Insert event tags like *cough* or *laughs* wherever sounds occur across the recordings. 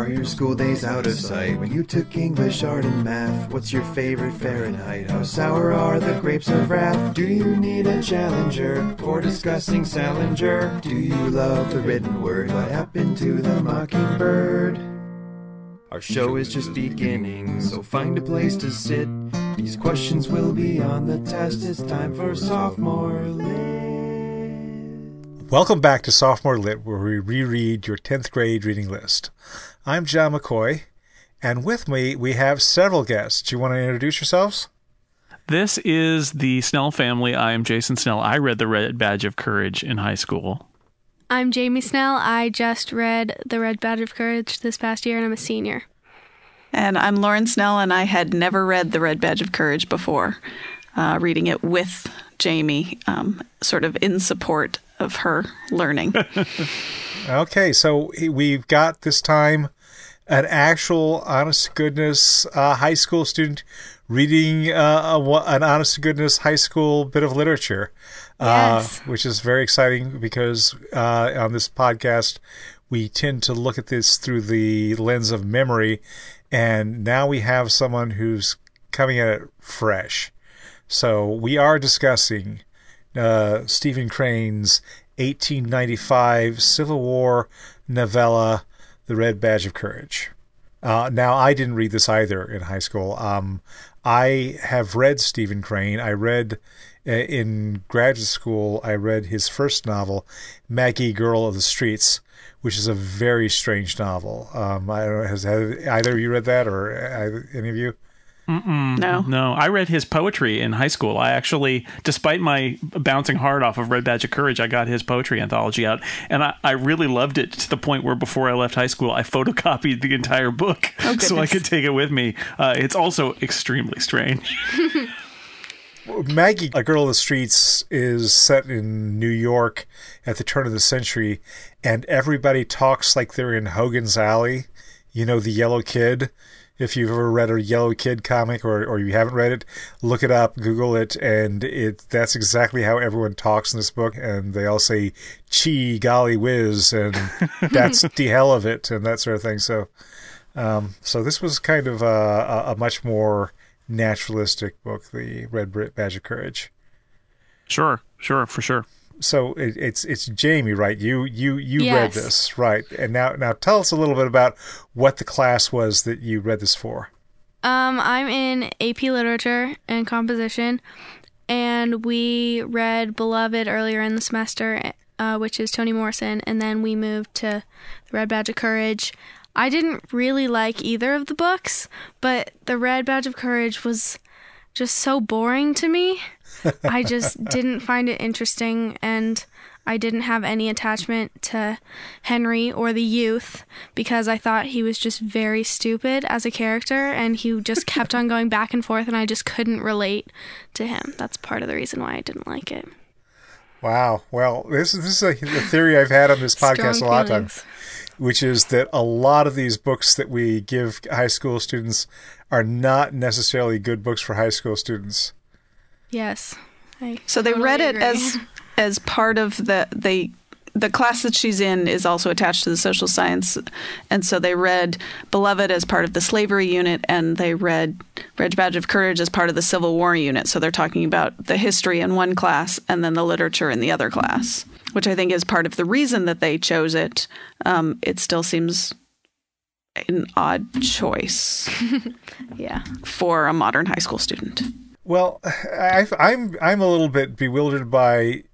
Are your school days out of sight? When you took English, art, and math, what's your favorite Fahrenheit? How sour are the grapes of wrath? Do you need a challenger for discussing Salinger? Do you love the written word? What happened to the mockingbird? Our show is just beginning, so find a place to sit. These questions will be on the test. It's time for sophomore lit. Welcome back to Sophomore Lit, where we reread your 10th grade reading list. I'm John McCoy, and with me we have several guests. Do you want to introduce yourselves? This is the Snell family. I am Jason Snell. I read The Red Badge of Courage in high school. I'm Jamie Snell. I just read The Red Badge of Courage this past year, and I'm a senior. And I'm Lauren Snell, and I had never read The Red Badge of Courage before, uh, reading it with Jamie, um, sort of in support of her learning. *laughs* Okay, so we've got this time an actual honest to goodness uh, high school student reading uh, a, an honest to goodness high school bit of literature, Yes. uh, which is very exciting because uh, on this podcast we tend to look at this through the lens of memory, and now we have someone who's coming at it fresh. So we are discussing uh, Stephen Crane's 1895 Civil War novella, The Red Badge of Courage. Uh, now, I didn't read this either in high school. Um, I have read Stephen Crane. I read uh, in graduate school, I read his first novel, Maggie Girl of the Streets, which is a very strange novel. Um, I don't know, has, has either of you read that or uh, any of you? No. No, I read his poetry in high school. I actually, despite my bouncing hard off of Red Badge of Courage, I got his poetry anthology out, and I, I really loved it to the point where before I left high school, I photocopied the entire book *laughs* so I could take it with me. Uh, it's also extremely strange. *laughs* Maggie, A Girl of the Streets, is set in New York at the turn of the century, and everybody talks like they're in Hogan's Alley. You know, the Yellow Kid. If you've ever read a Yellow Kid comic or, or you haven't read it, look it up, Google it, and it that's exactly how everyone talks in this book. And they all say, "Gee, golly whiz," and *laughs* that's the hell of it, and that sort of thing. So, um, so this was kind of a, a, a much more naturalistic book, the Red Brit Badge of Courage. Sure, sure, for sure. So it, it's it's Jamie, right? You you you read this, right? And now now tell us a little bit about what the class was that you read this for. Um, I'm in AP Literature and Composition, and we read Beloved earlier in the semester, uh, which is Toni Morrison, and then we moved to The Red Badge of Courage. I didn't really like either of the books, but The Red Badge of Courage was just so boring to me. I just *laughs* didn't find it interesting, and I didn't have any attachment to Henry or the youth because I thought he was just very stupid as a character, and he just kept on going back and forth, and I just couldn't relate to him. That's part of the reason why I didn't like it. Wow. Well, this is this is a, a theory I've had on this podcast a lot of times, which is that a lot of these books that we give high school students are not necessarily good books for high school students. Yes. I So they totally read it agree. as *laughs* as part of the they the class that she's in is also attached to the social science, and so they read Beloved as part of the slavery unit, and they read Red Badge of Courage as part of the Civil War unit. So they're talking about the history in one class and then the literature in the other class, which I think is part of the reason that they chose it. Um, it still seems an odd choice *laughs* Yeah. for a modern high school student. Well, I, I'm I'm a little bit bewildered by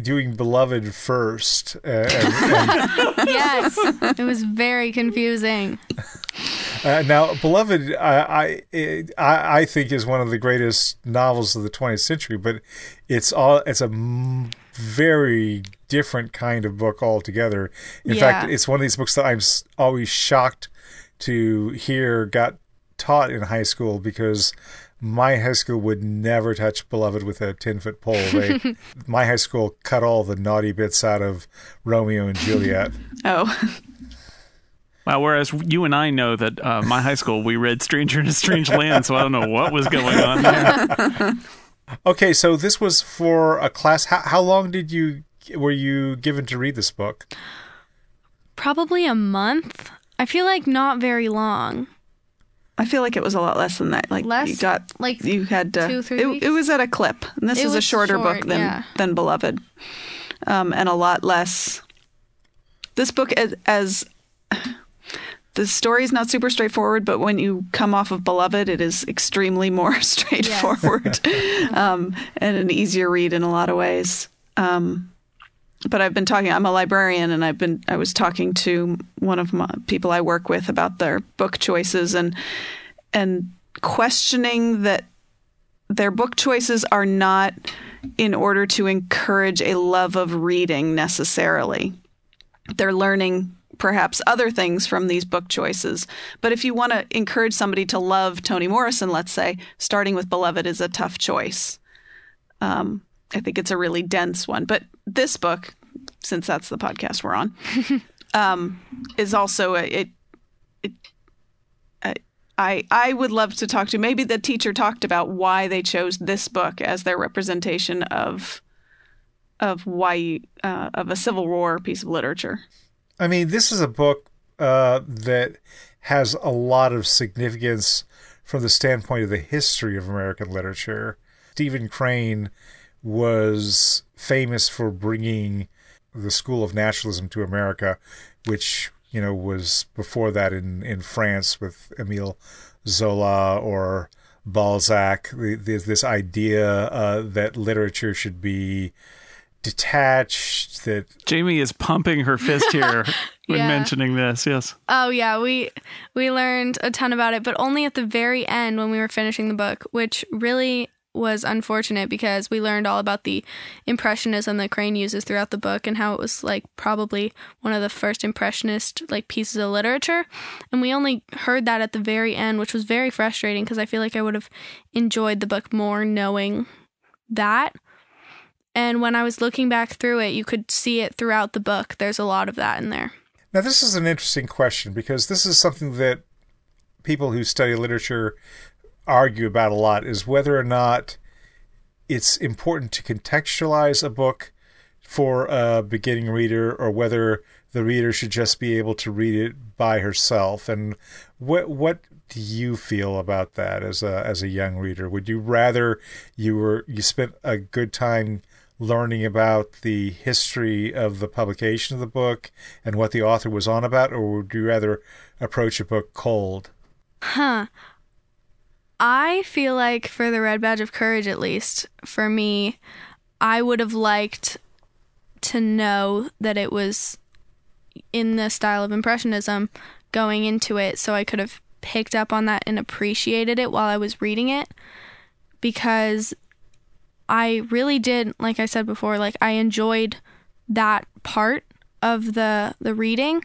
doing Beloved first. Uh, and, and, *laughs* yes. It was very confusing. uh, now, Beloved, I, I I think is one of the greatest novels of the 20th century, but it's all it's a m- very different kind of book altogether. In fact, it's one of these books that I'm always shocked to hear got taught in high school because my high school would never touch Beloved with a 10 foot pole. They, *laughs* my high school cut all the naughty bits out of Romeo and Juliet. *laughs* Oh, Well, whereas you and I know that uh, my high school we read Stranger in a Strange Land, so I don't know what was going on there. *laughs* Okay, so this was for a class. How, how long did you were you given to read this book? Probably a month. I feel like not very long. I feel like it was a lot less than that. Like Less? you got Like you had to, two, three it, it was at a clip. And this It is a shorter short, book than yeah. than Beloved, um, and a lot less. This book, as, as the is not super straightforward, but when you come off of Beloved, it is extremely more *laughs* straightforward *laughs* um, and an easier read in a lot of ways. Um, but I've been talking. I'm a librarian, and I've been. I was talking to one of my people I work with about their book choices and and questioning that their book choices are not in order to encourage a love of reading necessarily. They're learning perhaps other things from these book choices. But if you want to encourage somebody to love Toni Morrison, let's say, starting with Beloved is a tough choice. Um, I think it's a really dense one. But this book, since that's the podcast we're on, *laughs* um, is also a, it. it I- I I would love to talk to. Maybe the teacher talked about why they chose this book as their representation of of why uh, of a Civil War piece of literature. I mean, this is a book uh, that has a lot of significance from the standpoint of the history of American literature. Stephen Crane was famous for bringing the School of Naturalism to America, which you know was before that in in France with Emile Zola or Balzac. There's this idea uh, that literature should be detached, that Jamie is pumping her fist here *laughs* when Yeah. mentioning this. Yes. Oh yeah, we we learned a ton about it, but only at the very end when we were finishing the book, which really was unfortunate because we learned all about the impressionism that Crane uses throughout the book and how it was like probably one of the first impressionist like pieces of literature. And we only heard that at the very end, which was very frustrating because I feel like I would have enjoyed the book more knowing that. And when I was looking back through it, you could see it throughout the book. There's a lot of that in there. Now, this is an interesting question because this is something that people who study literature argue about a lot is whether or not it's important to contextualize a book for a beginning reader or whether the reader should just be able to read it by herself. And what what do you feel about that as a as a young reader? Would you rather you were you spent a good time learning about the history of the publication of the book and what the author was on about, or would you rather approach a book cold? Huh. I feel like for the Red Badge of Courage, at least, for me, I would have liked to know that it was in the style of Impressionism going into it so I could have picked up on that and appreciated it while I was reading it because I really did like I said before like I enjoyed that part of the the reading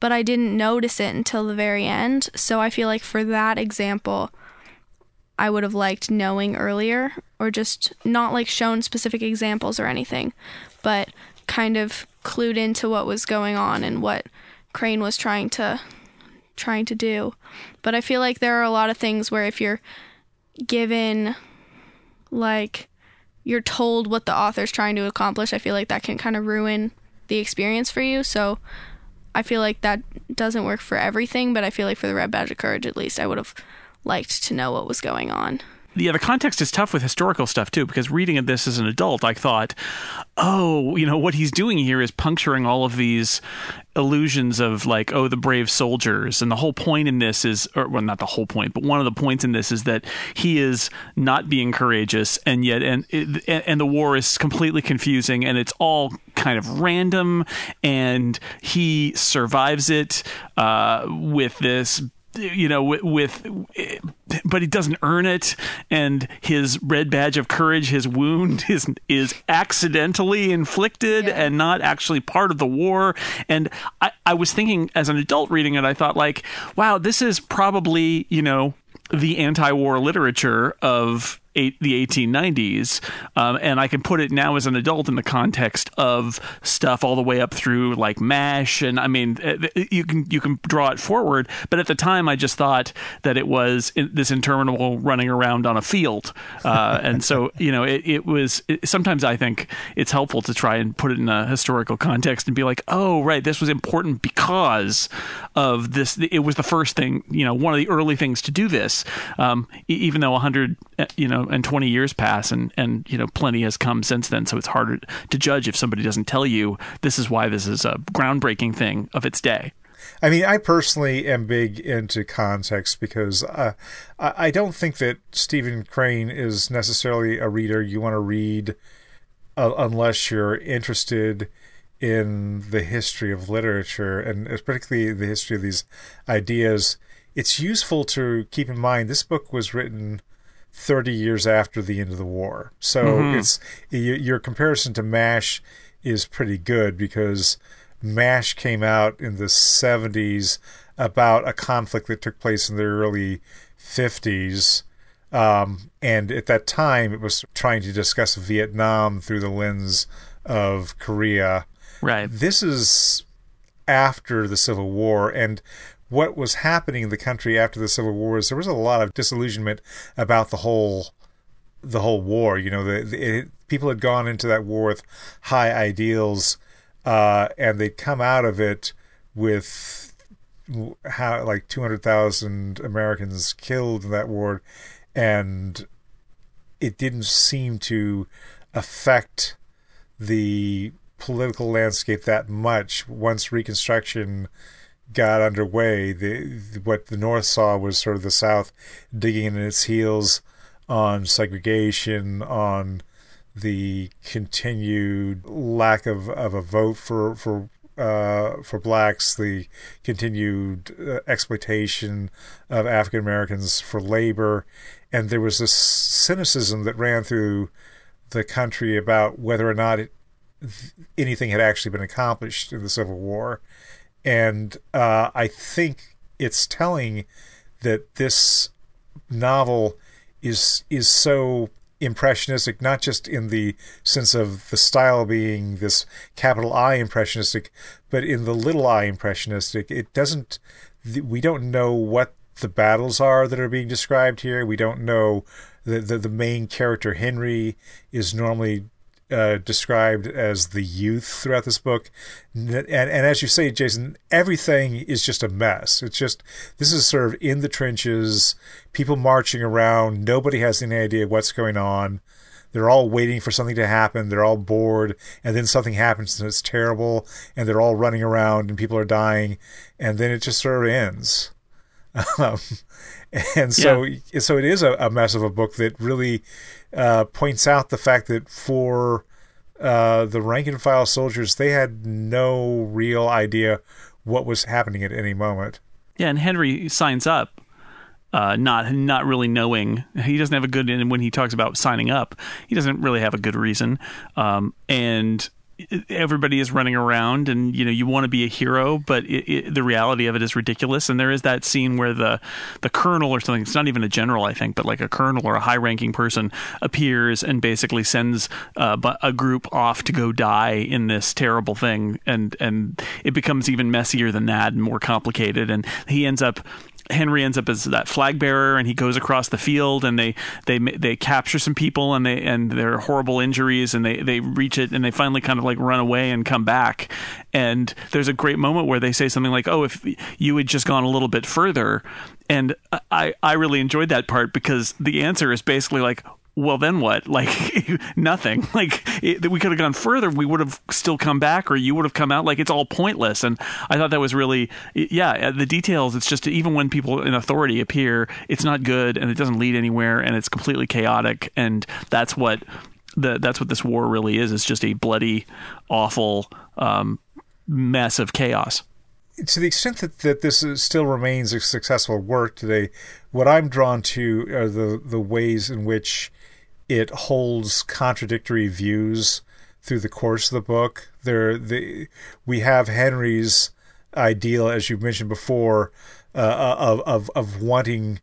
but I didn't notice it until the very end. So I feel like for that example, I would have liked knowing earlier or just not like shown specific examples or anything, but kind of clued into what was going on and what Crane was trying to trying to do. But I feel like there are a lot of things where if you're given like you're told what the author's trying to accomplish, I feel like that can kind of ruin the experience for you. So I feel like that doesn't work for everything, but I feel like for the Red Badge of Courage, at least, I would have liked to know what was going on. Yeah, the context is tough with historical stuff too, because reading this as an adult, I thought, oh, you know, what he's doing here is puncturing all of these illusions of like, oh, the brave soldiers. And the whole point in this is, or well, not the whole point, but one of the points in this is that he is not being courageous, and yet, and and the war is completely confusing, and it's all kind of random, and he survives it uh, with this you know with, with but he doesn't earn it and his red badge of courage his wound is is accidentally inflicted Yeah. and not actually part of the war and I, I was thinking as an adult reading it i thought like wow this is probably you know the anti-war literature of eight, the 1890s, um, and I can put it now as an adult in the context of stuff all the way up through like Mash, and I mean, uh, you can you can draw it forward. But at the time, I just thought that it was this interminable running around on a field, uh, and so *laughs* you know, it, it was. It, sometimes I think it's helpful to try and put it in a historical context and be like, oh, right, this was important because of this. It was the first thing, you know, one of the early things to do this. Um, even though 100, uh, you know, and 20 years pass, and and you know, plenty has come since then, so it's harder to judge if somebody doesn't tell you this is why this is a groundbreaking thing of its day. I mean, I personally am big into context because uh, I don't think that Stephen Crane is necessarily a reader you want to read uh, unless you're interested in the history of literature and particularly the history of these ideas. It's useful to keep in mind this book was written 30 years after the end of the war. So mm-hmm. it's your comparison to MASH is pretty good because MASH came out in the 70s about a conflict that took place in the early 50s. Um, and at that time, it was trying to discuss Vietnam through the lens of Korea. Right. This is after the Civil War. And what was happening in the country after the Civil War is there was a lot of disillusionment about the whole the whole war. You know, the, the it, people had gone into that war with high ideals uh, and they'd come out of it with how like 200,000 Americans killed in that war and it didn't seem to affect the political landscape that much once reconstruction got underway the what the north saw was sort of the south digging in its heels on segregation on the continued lack of, of a vote for for uh, for blacks, the continued uh, exploitation of African Americans for labor, and there was this cynicism that ran through the country about whether or not it, anything had actually been accomplished in the Civil War, and uh, I think it's telling that this novel is is so impressionistic, not just in the sense of the style being this capital I impressionistic, but in the little I impressionistic. It doesn't, we don't know what the battles are that are being described here. We don't know the, the, the main character, Henry, is normally uh, described as the youth throughout this book, and and as you say, Jason, everything is just a mess. It's just this is sort of in the trenches, people marching around. Nobody has any idea what's going on. They're all waiting for something to happen. They're all bored, and then something happens and it's terrible, and they're all running around and people are dying, and then it just sort of ends. *laughs* Um, and so, yeah. so it is a, a mess of a book that really uh, points out the fact that for uh, the rank and file soldiers, they had no real idea what was happening at any moment. Yeah, and Henry signs up, uh, not not really knowing. He doesn't have a good. And when he talks about signing up, he doesn't really have a good reason. Um, and everybody is running around and you know you want to be a hero but it, it, the reality of it is ridiculous. And there is that scene where the the colonel or something it's not even a general i think but like a colonel or a high ranking person appears and basically sends uh, a group off to go die in this terrible thing. And and it becomes even messier than that and more complicated. And he ends up Henry ends up as that flag bearer, and he goes across the field, and they they they capture some people, and they and their horrible injuries, and they they reach it, and they finally kind of like run away and come back. And there's a great moment where they say something like, "Oh, if you had just gone a little bit further," and I I really enjoyed that part because the answer is basically like, well then what? *laughs* Like nothing. *laughs* Like it, we could have gone further we would have still come back or you would have come out. Like it's all pointless. And i thought that was really yeah uh, the details it's just even when people in authority appear it's not good and it doesn't lead anywhere and it's completely chaotic. And that's what the that's what this war really is. It's just a bloody awful um, mess of chaos. To the extent that, that this still remains a successful work today, what I'm drawn to are the, the ways in which it holds contradictory views through the course of the book. There, the we have Henry's ideal, as you mentioned before, uh, of of of wanting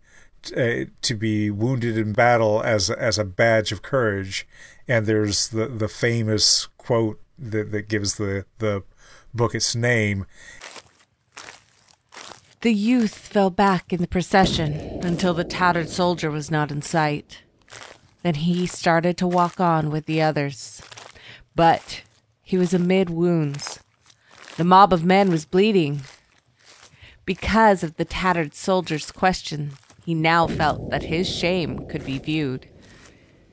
uh, to be wounded in battle as as a badge of courage, and there's the the famous quote that that gives the the book its name. The youth fell back in the procession until the tattered soldier was not in sight. Then he started to walk on with the others. But he was amid wounds. The mob of men was bleeding. Because of the tattered soldier's question, he now felt that his shame could be viewed.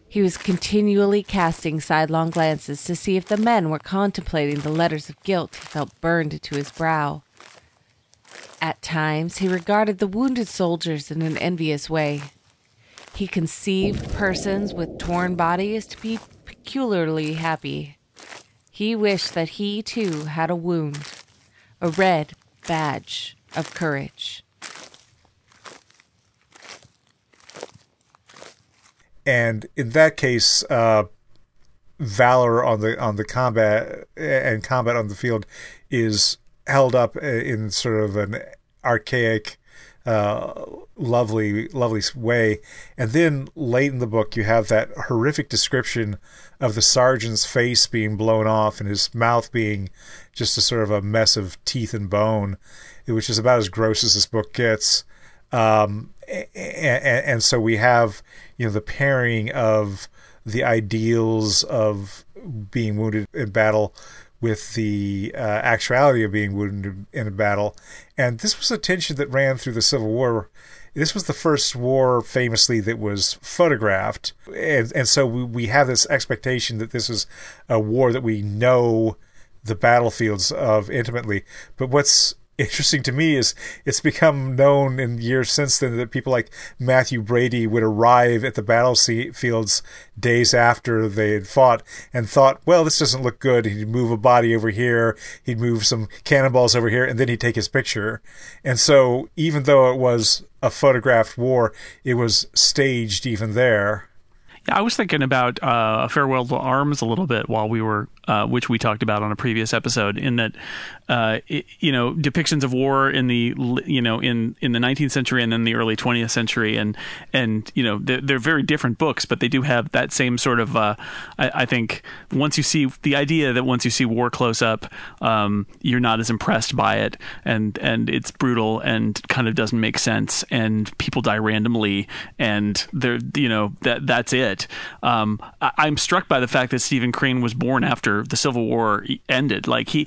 He was continually casting sidelong glances to see if the men were contemplating the letters of guilt he felt burned into his brow. At times, he regarded the wounded soldiers in an envious way. He conceived persons with torn bodies to be peculiarly happy. He wished that he too had a wound, a red badge of courage. And in that case, uh, valor on the on the combat and combat on the field is held up in sort of an archaic uh, lovely, lovely way. And then late in the book, you have that horrific description of the sergeant's face being blown off and his mouth being just a sort of a mess of teeth and bone, which is about as gross as this book gets. Um, and, and so we have, you know, the pairing of the ideals of being wounded in battle with the uh, actuality of being wounded in a battle. And this was a tension that ran through the Civil War. This was the first war, famously, that was photographed. And, and so we, we have this expectation that this is a war that we know the battlefields of intimately. But what's interesting to me is it's become known in years since then that people like Mathew Brady would arrive at the battlefields days after they had fought and thought, well, this doesn't look good. He'd move a body over here, he'd move some cannonballs over here, and then he'd take his picture. And so, even though it was a photographed war, it was staged even there. Yeah, I was thinking about uh, Farewell to Arms a little bit while we were, uh, which we talked about on a previous episode, in that, uh, it, you know, depictions of war in the, you know, in, in the 19th century and then the early 20th century, and and you know, they're, they're very different books, but they do have that same sort of. Uh, I, I, think once you see the idea that once you see war close up, um, you're not as impressed by it, and and it's brutal and kind of doesn't make sense, and people die randomly, and they're you know that that's it. Um, I, am struck by the fact that Stephen Crane was born after the Civil War ended. Like he,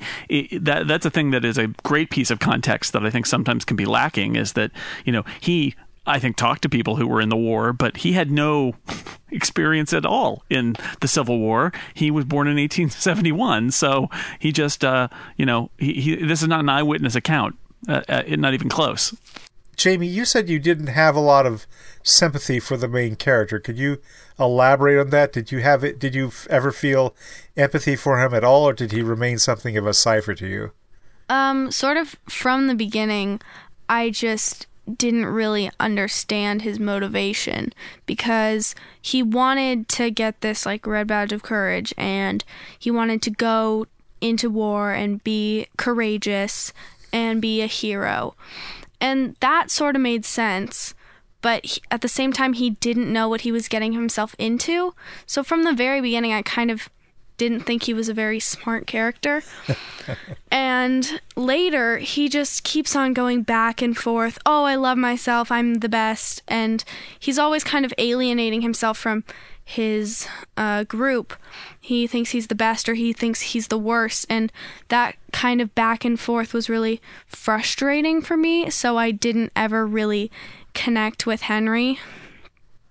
that that's a thing that is a great piece of context that I think sometimes can be lacking. Is that you know he I think talked to people who were in the war, but he had no *laughs* experience at all in the Civil War. He was born in 1871, so he just, uh, you know, he, he, this is not an eyewitness account, uh, uh, not even close. Jamie, you said you didn't have a lot of sympathy for the main character. Could you elaborate on that? Did you have it? Did you ever feel empathy for him at all, or did he remain something of a cipher to you? Um, sort of from the beginning, I just didn't really understand his motivation because he wanted to get this like red badge of courage and he wanted to go into war and be courageous and be a hero. And that sort of made sense but he, at the same time, he didn't know what he was getting himself into. So from the very beginning, I kind of didn't think he was a very smart character. *laughs* and later, he just keeps on going back and forth. Oh, I love myself. I'm the best. And he's always kind of alienating himself from his uh, group. He thinks he's the best or he thinks he's the worst. And that kind of back and forth was really frustrating for me. So I didn't ever really connect with Henry.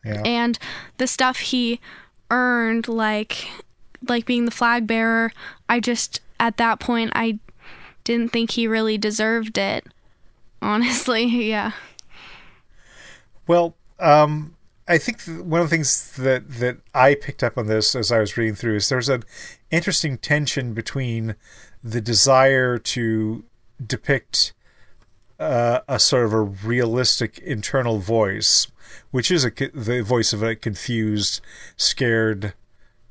Yeah. And the stuff he earned like like being the flag bearer, I just at that point I didn't think he really deserved it. Honestly, *laughs* yeah. Well, um I think one of the things that that I picked up on this as I was reading through is there's an interesting tension between the desire to depict uh, a sort of a realistic internal voice, which is a, the voice of a confused, scared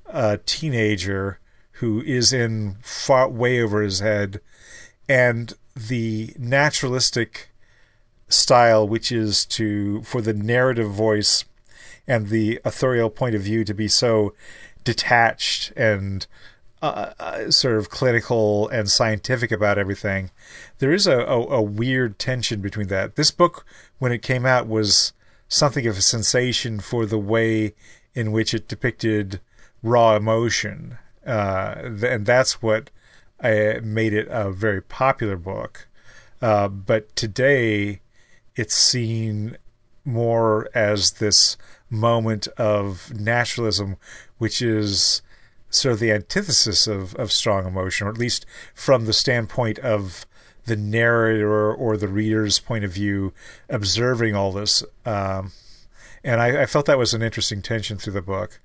uh, teenager who is in far way over his head, and the naturalistic style, which is to for the narrative voice and the authorial point of view to be so detached and uh, uh, sort of clinical and scientific about everything. There is a, a, a, weird tension between that. This book, when it came out, was something of a sensation for the way in which it depicted raw emotion, uh, and that's what uh, made it a very popular book. Uh, but today, it's seen more as this moment of naturalism, which is sort of the antithesis of, of strong emotion, or at least from the standpoint of the narrator or the reader's point of view observing all this. Um, and I, I, felt that was an interesting tension through the book.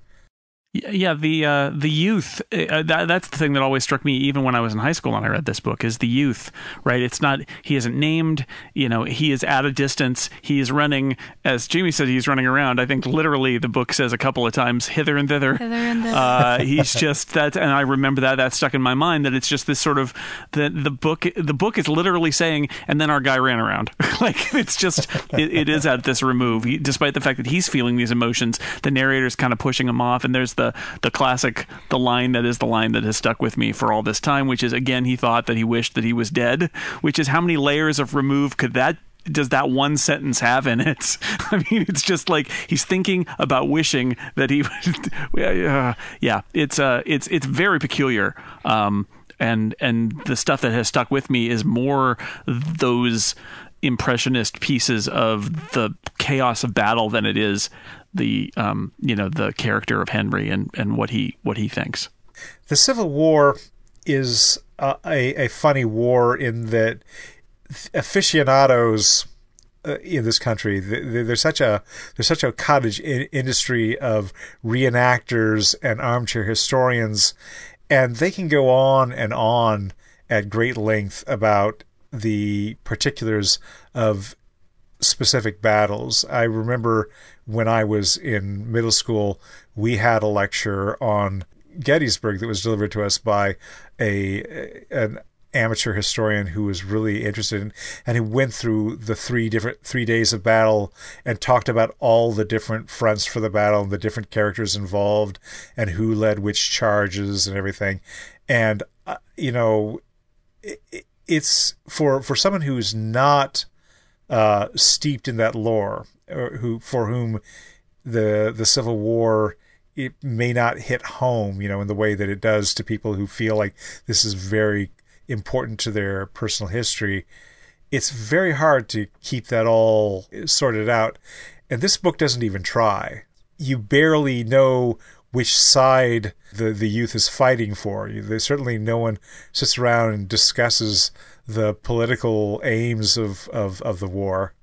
Yeah, the uh, the youth. Uh, that, that's the thing that always struck me, even when I was in high school and I read this book, is the youth. Right? It's not. He isn't named. You know, he is at a distance. He is running, as Jamie said, he's running around. I think literally the book says a couple of times, hither and thither. Hither and thither. Uh, he's *laughs* just that, and I remember that. That stuck in my mind. That it's just this sort of the the book. The book is literally saying, and then our guy ran around. *laughs* like it's just it, it is at this remove. He, despite the fact that he's feeling these emotions, the narrator's kind of pushing him off, and there's the the classic the line that is the line that has stuck with me for all this time, which is again he thought that he wished that he was dead, which is how many layers of remove could that does that one sentence have in it? *laughs* I mean, it's just like he's thinking about wishing that he. *laughs* uh, yeah, it's uh, it's it's very peculiar. Um, and and the stuff that has stuck with me is more those impressionist pieces of the chaos of battle than it is the um, you know the character of Henry and, and what he what he thinks. The Civil War is a, a, a funny war in that aficionados uh, in this country there's such a there's such a cottage industry of reenactors and armchair historians and they can go on and on at great length about the particulars of specific battles. I remember when I was in middle school, we had a lecture on Gettysburg that was delivered to us by a an amateur historian who was really interested in, and he went through the three different three days of battle and talked about all the different fronts for the battle and the different characters involved and who led which charges and everything. And uh, you know, it, it's for for someone who's not uh, steeped in that lore, or who for whom the the Civil War it may not hit home, you know, in the way that it does to people who feel like this is very important to their personal history. It's very hard to keep that all sorted out. And this book doesn't even try. You barely know which side the, the youth is fighting for. There's certainly no one sits around and discusses the political aims of, of, of the war.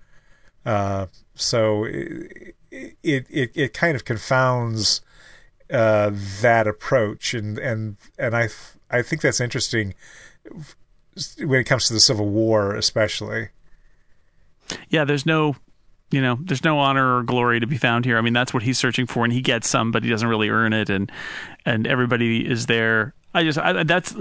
Uh, so it, it, it, kind of confounds uh, that approach. And, and, and I, I think that's interesting when it comes to the Civil War, especially. Yeah, there's no you know, there's no honor or glory to be found here. I mean, that's what he's searching for, and he gets some, but he doesn't really earn it, and and everybody is there. I just I, that's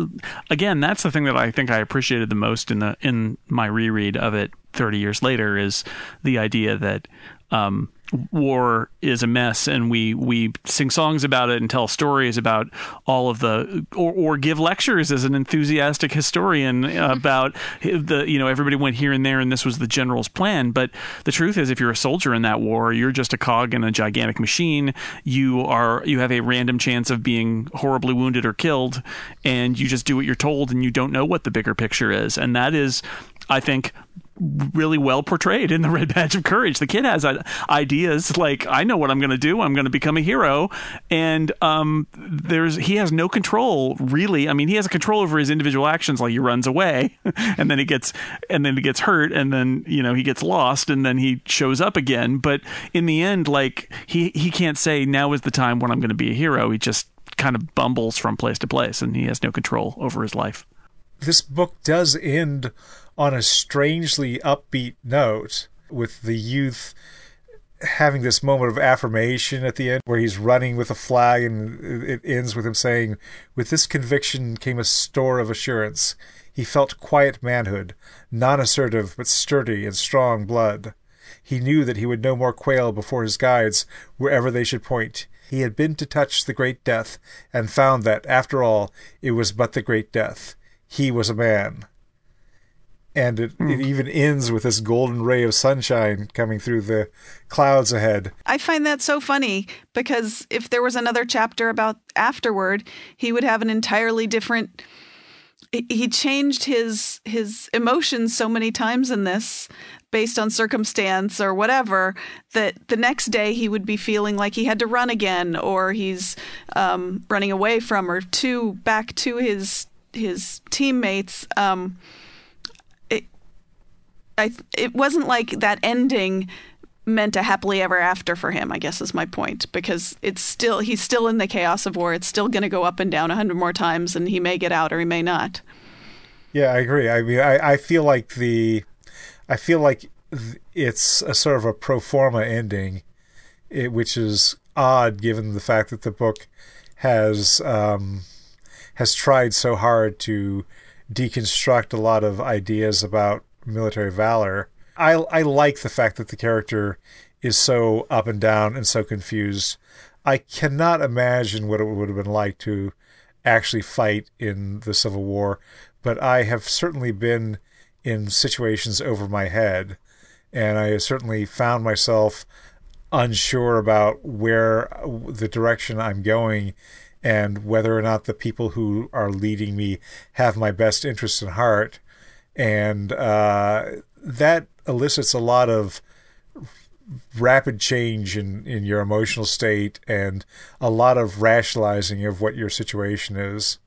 again, that's the thing that I think I appreciated the most in the in my reread of it 30 years later is the idea that um, war is a mess and we we sing songs about it and tell stories about all of the or, or give lectures as an enthusiastic historian about the you know everybody went here and there and this was the general's plan. But the truth is if you're a soldier in that war you're just a cog in a gigantic machine. You are you have a random chance of being horribly wounded or killed and you just do what you're told and you don't know what the bigger picture is. And that is I think really well portrayed in the Red Badge of Courage. The kid has ideas like, I know what I'm going to do. I'm going to become a hero, and um, there's he has no control really. I mean, he has a control over his individual actions. Like he runs away, *laughs* and then he gets and then he gets hurt, and then you know he gets lost, and then he shows up again. But in the end, like he he can't say now is the time when I'm going to be a hero. He just kind of bumbles from place to place, and he has no control over his life. This book does end on a strangely upbeat note with the youth having this moment of affirmation at the end where he's running with a flag and it ends with him saying, With this conviction came a store of assurance. He felt quiet manhood, non assertive but sturdy and strong blood. He knew that he would no more quail before his guides wherever they should point. He had been to touch the great death, and found that, after all, it was but the great death. He was a man and it, mm. it even ends with this golden ray of sunshine coming through the clouds ahead. I find that so funny because if there was another chapter about afterward, he would have an entirely different he changed his his emotions so many times in this based on circumstance or whatever that the next day he would be feeling like he had to run again or he's um, running away from or to back to his his teammates um, I it wasn't like that ending meant a happily ever after for him. I guess is my point because it's still he's still in the chaos of war. It's still going to go up and down a hundred more times, and he may get out or he may not. Yeah, I agree. I mean, I, I feel like the I feel like it's a sort of a pro forma ending, it, which is odd given the fact that the book has um, has tried so hard to deconstruct a lot of ideas about military valor. I I like the fact that the character is so up and down and so confused. I cannot imagine what it would have been like to actually fight in the Civil War, but I have certainly been in situations over my head, and I have certainly found myself unsure about where the direction I'm going and whether or not the people who are leading me have my best interest in heart and uh, that elicits a lot of rapid change in, in your emotional state and a lot of rationalizing of what your situation is.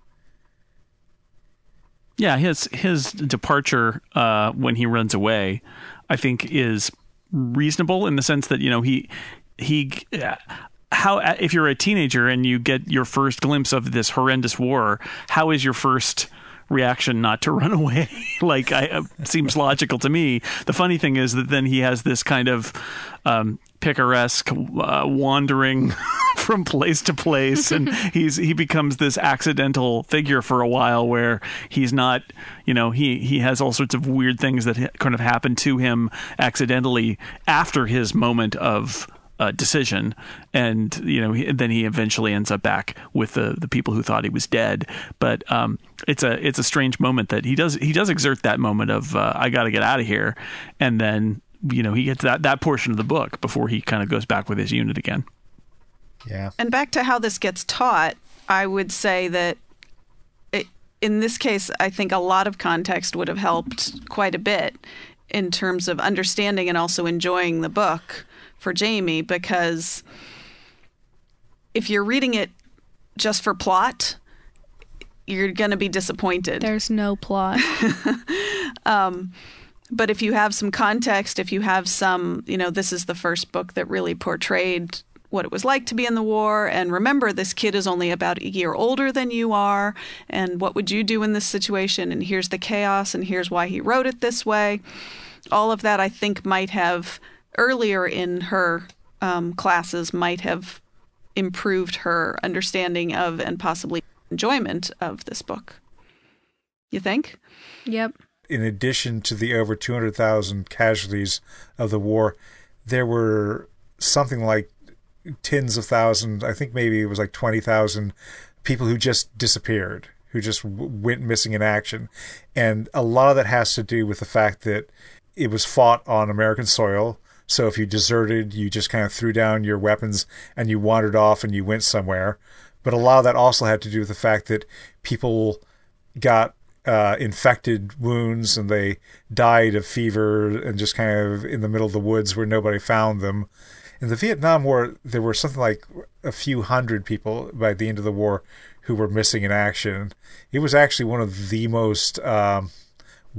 Yeah, his his departure uh, when he runs away, I think, is reasonable in the sense that you know he he how if you're a teenager and you get your first glimpse of this horrendous war, how is your first reaction not to *laughs* run away. like, I, uh, seems logical to me. The funny thing is that then he has this kind of um, picaresque uh, wandering *laughs* from place to place, and *laughs* he's he becomes this accidental figure for a while, where he's not, you know, he he has all sorts of weird things that kind of happen to him accidentally after his moment of uh, decision, and you know, he, then he eventually ends up back with the the people who thought he was dead. But um, it's a it's a strange moment that he does he does exert that moment of uh, I got to get out of here, and then you know he gets that that portion of the book before he kind of goes back with his unit again. Yeah, and back to how this gets taught, I would say that. in this case, I think a lot of context would have helped quite a bit in terms of understanding and also enjoying the book for Jamie because if you're reading it just for plot, you're going to be disappointed. There's no plot. *laughs* um, but if you have some context, if you have some, you know, this is the first book that really portrayed what it was like to be in the war. And remember, this kid is only about a year older than you are. And what would you do in this situation? And here's the chaos, and here's why he wrote it this way. All of that, I think, might have earlier in her um, classes might have improved her understanding of and possibly enjoyment of this book. You think? Yep. In addition to the over 200,000 casualties of the war, there were something like tens of thousands, I think maybe it was like 20,000 people who just disappeared, who just w- went missing in action. And a lot of that has to do with the fact that it was fought on American soil. So if you deserted, you just kind of threw down your weapons and you wandered off and you went somewhere. But a lot of that also had to do with the fact that people got uh, infected wounds and they died of fever and just kind of in the middle of the woods where nobody found them. In the Vietnam War, there were something like a few hundred people by the end of the war who were missing in action. It was actually one of the most um,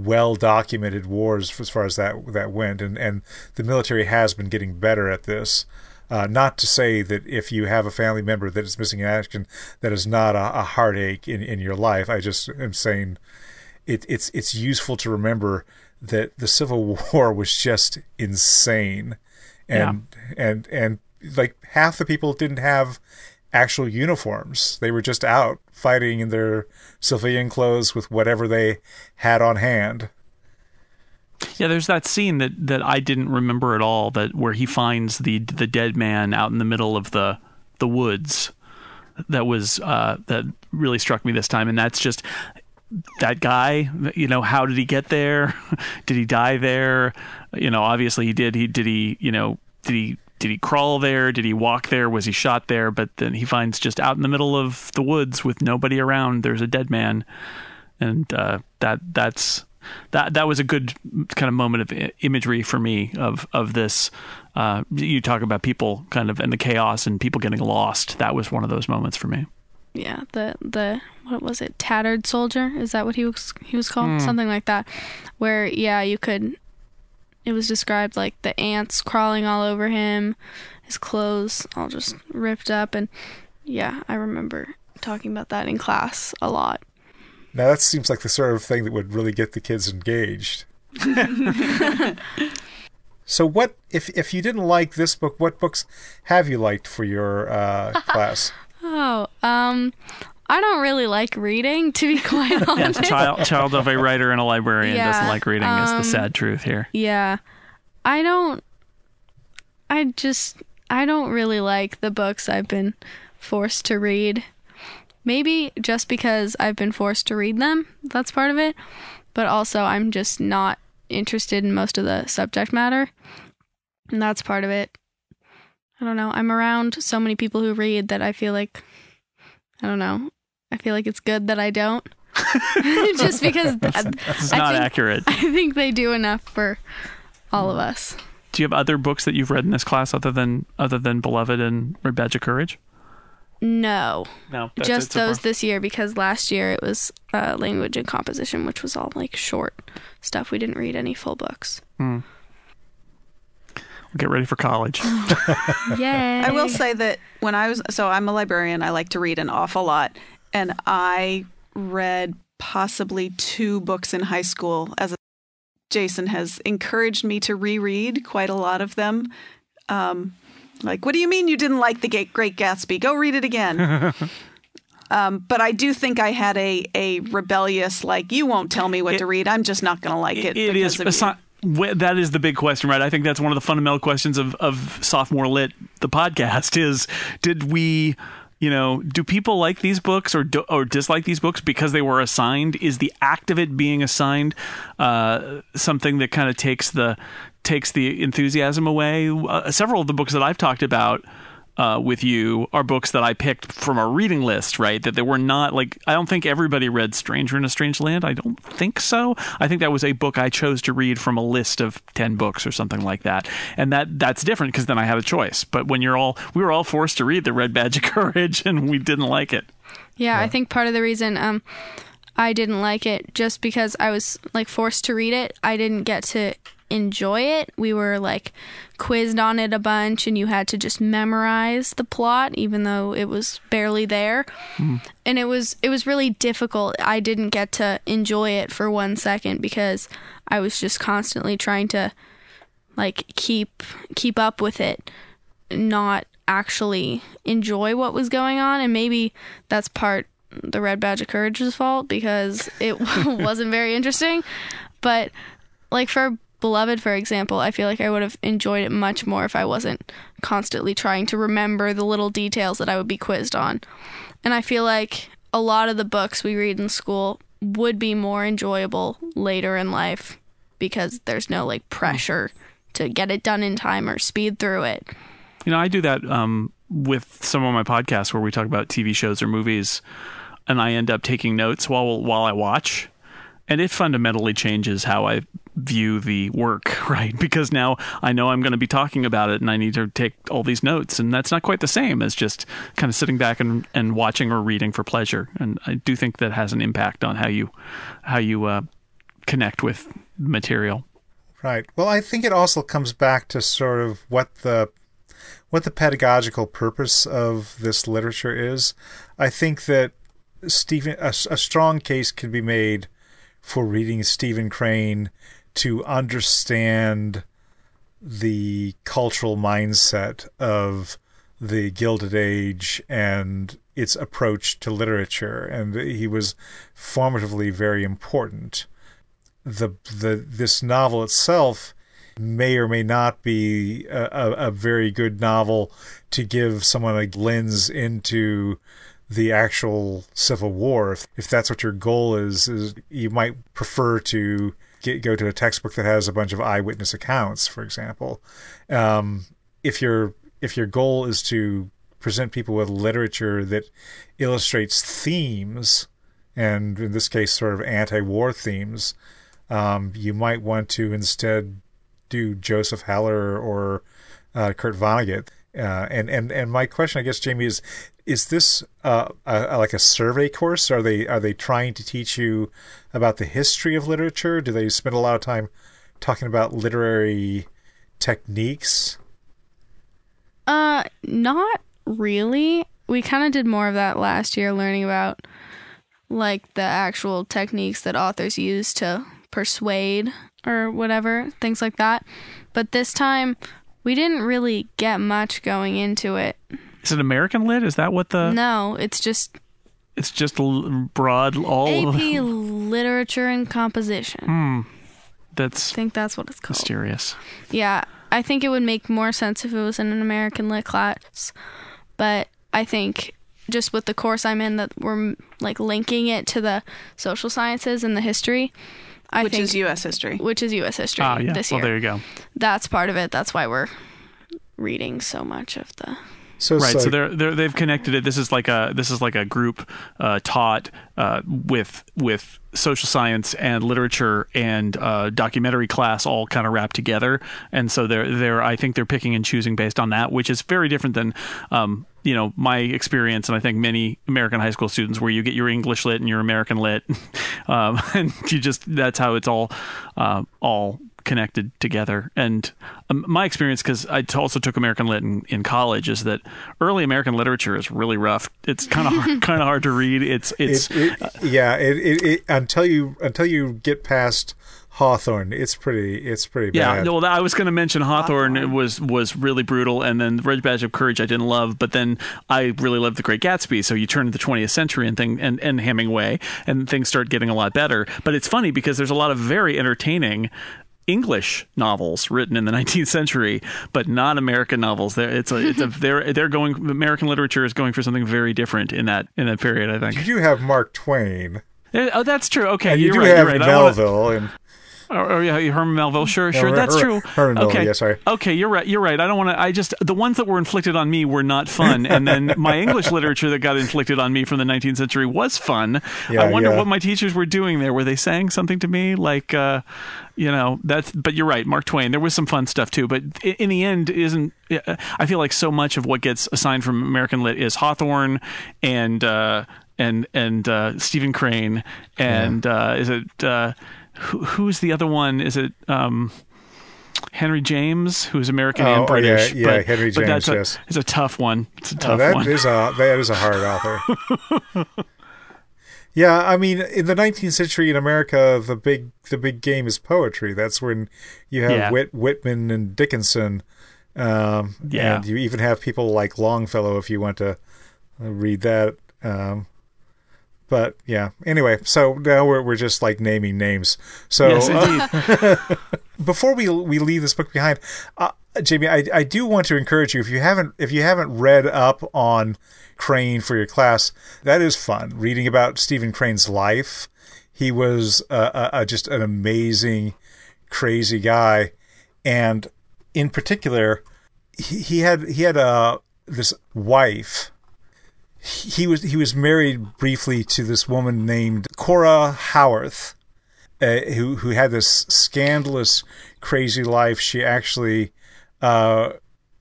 well documented wars as far as that that went, and and the military has been getting better at this. Uh, not to say that if you have a family member that is missing in action, that is not a, a heartache in, in your life. I just am saying it, it's it's useful to remember that the Civil *laughs* War was just insane, and and and like half the people didn't have actual uniforms. They were just out fighting in their civilian clothes with whatever they had on hand. Yeah, there's that scene that, that I didn't remember at all that where he finds the the dead man out in the middle of the the woods. That was uh, that really struck me this time, and that's just that guy. You know, how did he get there? *laughs* did he die there? You know, obviously he did. He did he. You know, did he did he crawl there? Did he walk there? Was he shot there? But then he finds just out in the middle of the woods with nobody around. There's a dead man, and uh, that that's that that was a good kind of moment of imagery for me of of this. Uh, you talk about people kind of and the chaos and people getting lost. That was one of those moments for me. Yeah, the the what was it? Tattered soldier? Is that what he was he was called? Hmm. Something like that. Where yeah, you could. It was described like the ants crawling all over him, his clothes all just ripped up, and yeah, I remember talking about that in class a lot. Now that seems like the sort of thing that would really get the kids engaged. *laughs* so what if if you didn't like this book, what books have you liked for your uh, *laughs* class? Oh, um, I don't really like reading, to be *laughs* quite honest. Child child of a writer and a librarian Yeah, doesn't like reading. is the um, sad truth here. Yeah. I don't I just I don't really like the books I've been forced to read. Maybe just because I've been forced to read them, that's part of it. But also I'm just not interested in most of the subject matter. And that's part of it. I don't know. I'm around so many people who read that I feel like I don't know. I feel like it's good that I don't. *laughs* *laughs* just because th- It's I not think- accurate. I think they do enough for all of us. Do you have other books that you've read in this class other than other than Beloved and Red Badge of Courage? No, No, just those this year because last year it was uh, language and composition, which was all like short stuff. We didn't read any full books. Get ready for college. *laughs* Yay! I will say that when I was so I'm a librarian, I like to read an awful lot, and I read possibly two books in high school. As a, Jason has encouraged me to reread quite a lot of them. Um, like, what do you mean you didn't like the Great Gatsby? Go read it again. *laughs* um, but I do think I had a a rebellious like, you won't tell me what It- to read. I'm just not going to like it. it is of you." assi- wh- that is the big question, right? I think that's one of the fundamental questions of of sophomore lit the podcast is did we you know, do people like these books or do, or dislike these books because they were assigned? Is the act of it being assigned uh, something that kind of takes the takes the enthusiasm away? Uh, several of the books that I've talked about uh, with you are books that I picked from a reading list, right? That they were not like I don't think everybody read Stranger in a Strange Land. I don't think so. I think that was a book I chose to read from a list of ten books or something like that, and that that's different because then I had a choice. But when you're all we were all forced to read the Red Badge of *laughs* Courage, and we didn't like it. Yeah, I think part of the reason um I didn't like it just because I was like forced to read it. I didn't get to enjoy it. We were like quizzed on it a bunch and you had to just memorize the plot even though it was barely there. Hmm. And it was it was really difficult. I didn't get to enjoy it for 1 second because I was just constantly trying to like keep keep up with it not actually enjoy what was going on and maybe that's part the red badge of courage's fault because it *laughs* wasn't very interesting but like for beloved for example i feel like i would have enjoyed it much more if i wasn't constantly trying to remember the little details that i would be quizzed on. And i feel like a lot of the books we read in school would be more enjoyable later in life because there's no like pressure to get it done in time or speed through it. You know, I do that um, with some of my podcasts where we talk about TV shows or movies, and I end up taking notes while while I watch, and it fundamentally changes how I view the work, *laughs* right? Because now I know I'm going to be talking about it, and I need to take all these notes, and that's not quite the same as just kind of sitting back and, and watching or reading for pleasure. And I do think that has an impact on how you how you uh, connect with material. Right. Well, I think it also comes back to sort of what the what the pedagogical purpose of this literature is. I think that Stephen a, a strong case can be made for reading Stephen Crane to understand the cultural mindset of the Gilded Age and its approach to literature, and he was formatively very important. The the this novel itself may or may not be a, a, very good novel to give someone a lens into the actual Civil War. If, if that's what your goal is, is you might prefer to get, go to a textbook that has a bunch of eyewitness accounts, for example. Um, if your if your goal is to present people with literature that illustrates themes, and in this case, sort of anti-war themes, um, you might want to instead do Joseph Heller or uh, Kurt Vonnegut. Uh, and and and my question, I guess, Jamie, is is this uh, a, like a survey course? Are they are they trying to teach you about the history of literature? Do they spend a lot of time talking about literary techniques? Uh, not really. We kind of did more of that last year, learning about like the actual techniques that authors use to persuade or whatever, things like that. But this time, we didn't really get much going into it. Is it American Lit? Is that what the? No, it's just It's just l- broad. All AP *laughs* Literature and Composition. Hmm. That's. I think that's what it's called. mysterious. Yeah, I think it would make more sense if it was in an American Lit class, but I think just with the course I'm in that we're like linking it to the social sciences and the history. I which think, is U.S. history. which is U.S. history Ah, yeah. this Well, there you go. That's part of it. That's why we're reading so much of the. So it's right so they're, they're they've connected it this is like a this is like a group uh, taught uh, with with social science and literature and uh, documentary class all kind of wrapped together and so they're they're I think they're picking and choosing based on that which is very different than um, you know my experience and I think many American high school students where you get your English lit and your American lit *laughs* um, *laughs* and you just that's how it's all uh, all connected together. And um, my experience, because I t- also took American Lit in, in college, is that early American literature is really rough. It's kind of *laughs* kind of hard to read. It's it's it, it, yeah, it until you until you get past Hawthorne, it's pretty it's pretty bad. yeah. bad. Well, I was going to mention Hawthorne was was really brutal, and then Red Badge of Courage I didn't love, but then I really loved The Great Gatsby. So you turn to the 20th century and thing and and Hemingway, and things start getting a lot better. But it's funny because there's a lot of very entertaining. English novels written in the *laughs* 19th century, but not American novels. They're, it's a, it's a, *laughs* they're, they're going. American literature is going for something very different in that in that period. I think. you think. do have Mark Twain, Eh, Oh, that's true. Okay, and you you're do right. have you're right. I don't wanna- Melville, and or, or yeah, Herman Melville. Sure, sure. Her- that's Her- true. Herman Melville, okay, yeah, sorry. Okay, you're right. You're right. I don't want to. I just the ones that were inflicted on me were not fun, and then *laughs* my English literature that got inflicted on me from the 19th century was fun. Yeah, I wonder yeah. what my teachers were doing there. Were they saying something to me like, uh, you know, that's? But you're right, Mark Twain. There was some fun stuff too, but in the end, isn't? I feel like so much of what gets assigned from American Lit is Hawthorne and. Uh, and and uh, Stephen Crane and uh, is it uh, who, who's the other one? Is it um, Henry James, who's American Oh, and oh, British? yeah, yeah, but, Henry but that's James, a, yes. it's a tough one. It's a Oh, tough that one. is a that is a hard author. *laughs* yeah, I mean, in the 19th century in America, the big the big game is poetry. That's when you have Yeah. Whit, Whitman and Dickinson. Um, Yeah. and you even have people like Longfellow if you want to read that. Um, but yeah, anyway, so now we're we're just like naming names. So yes, uh, indeed. *laughs* before we we leave this book behind, uh, Jamie, I, I do want to encourage you if you haven't if you haven't read up on Crane for your class, that is fun. Reading about Stephen Crane's life, he was uh, uh, just an amazing, crazy guy, and in particular, he, he had he had a this wife. He was he was married briefly to this woman named Cora Howorth uh, who who had this scandalous, crazy life. She actually uh,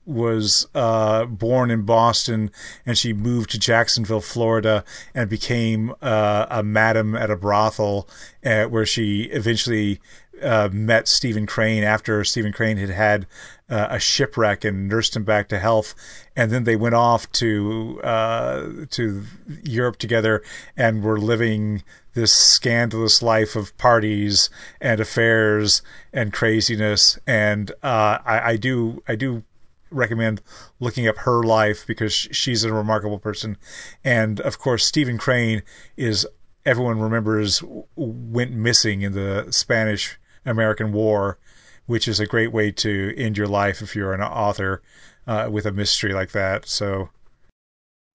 was uh, born in Boston, and she moved to Jacksonville, Florida, and became uh, a madam at a brothel, uh, where she eventually uh, met Stephen Crane after Stephen Crane had had uh, a shipwreck and nursed him back to health, and then they went off to uh, to Europe together and were living this scandalous life of parties and affairs and craziness. And uh, I, I do I do recommend looking up her life because she's a remarkable person. And of course, Stephen Crane is everyone remembers went missing in the Spanish American War, which is a great way to end your life if you're an author uh, with a mystery like that. So,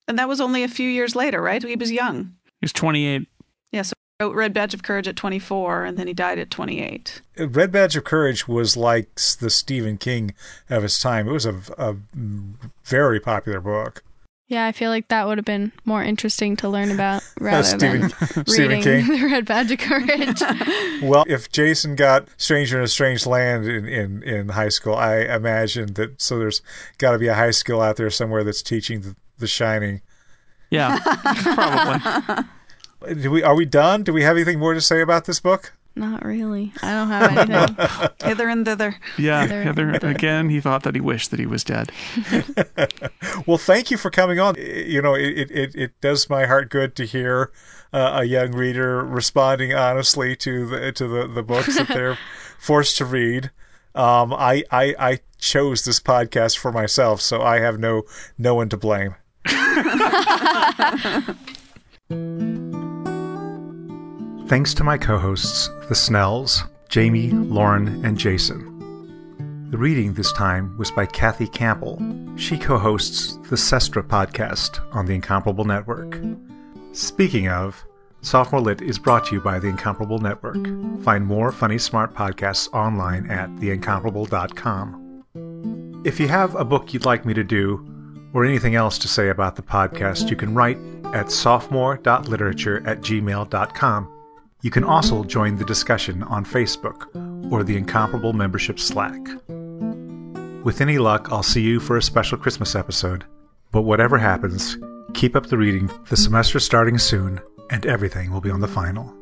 and that was only a few years later, right? He was young. He was 28. Yeah, so he wrote Red Badge of Courage at 24, and then he died at 28. Red Badge of Courage was like the Stephen King of his time. It was a, a very popular book. Yeah, I feel like that would have been more interesting to learn about *laughs* rather Stephen, than Stephen *laughs* reading *laughs* King. The Red Badge of Courage. Well, if Jason got Stranger in a Strange Land in, in, in high school, I imagine that so there's got to be a high school out there somewhere that's teaching the, the Shining. Yeah, probably. Do we are we done? Do we have anything more to say about this book? Not really. I don't have *laughs* anything. Hither and thither. Yeah, Heather- Heather, Heather. again, he thought that he wished that he was dead. *laughs* Well, thank you for coming on. You know, it it, it does my heart good to hear uh, a young reader responding honestly to the to the, the books that they're *laughs* forced to read. Um, I, I I chose this podcast for myself, so I have no no one to blame. Thanks to my co-hosts, the Snells, Jamie, Lauren, and Jason. The reading this time was by Kathy Campbell. She co hosts the Sestra podcast on the Incomparable Network. Speaking of, Sophomore Lit is brought to you by the Incomparable Network. Find more funny, smart podcasts online at theincomparable.com. If you have a book you'd like me to do, or anything else to say about the podcast, you can write at sophomore.literature at gmail.com. You can also join the discussion on Facebook or the Incomparable Membership Slack. With any luck, I'll see you for a special Christmas episode. But whatever happens, keep up the reading. The semester's starting soon, and everything will be on the final.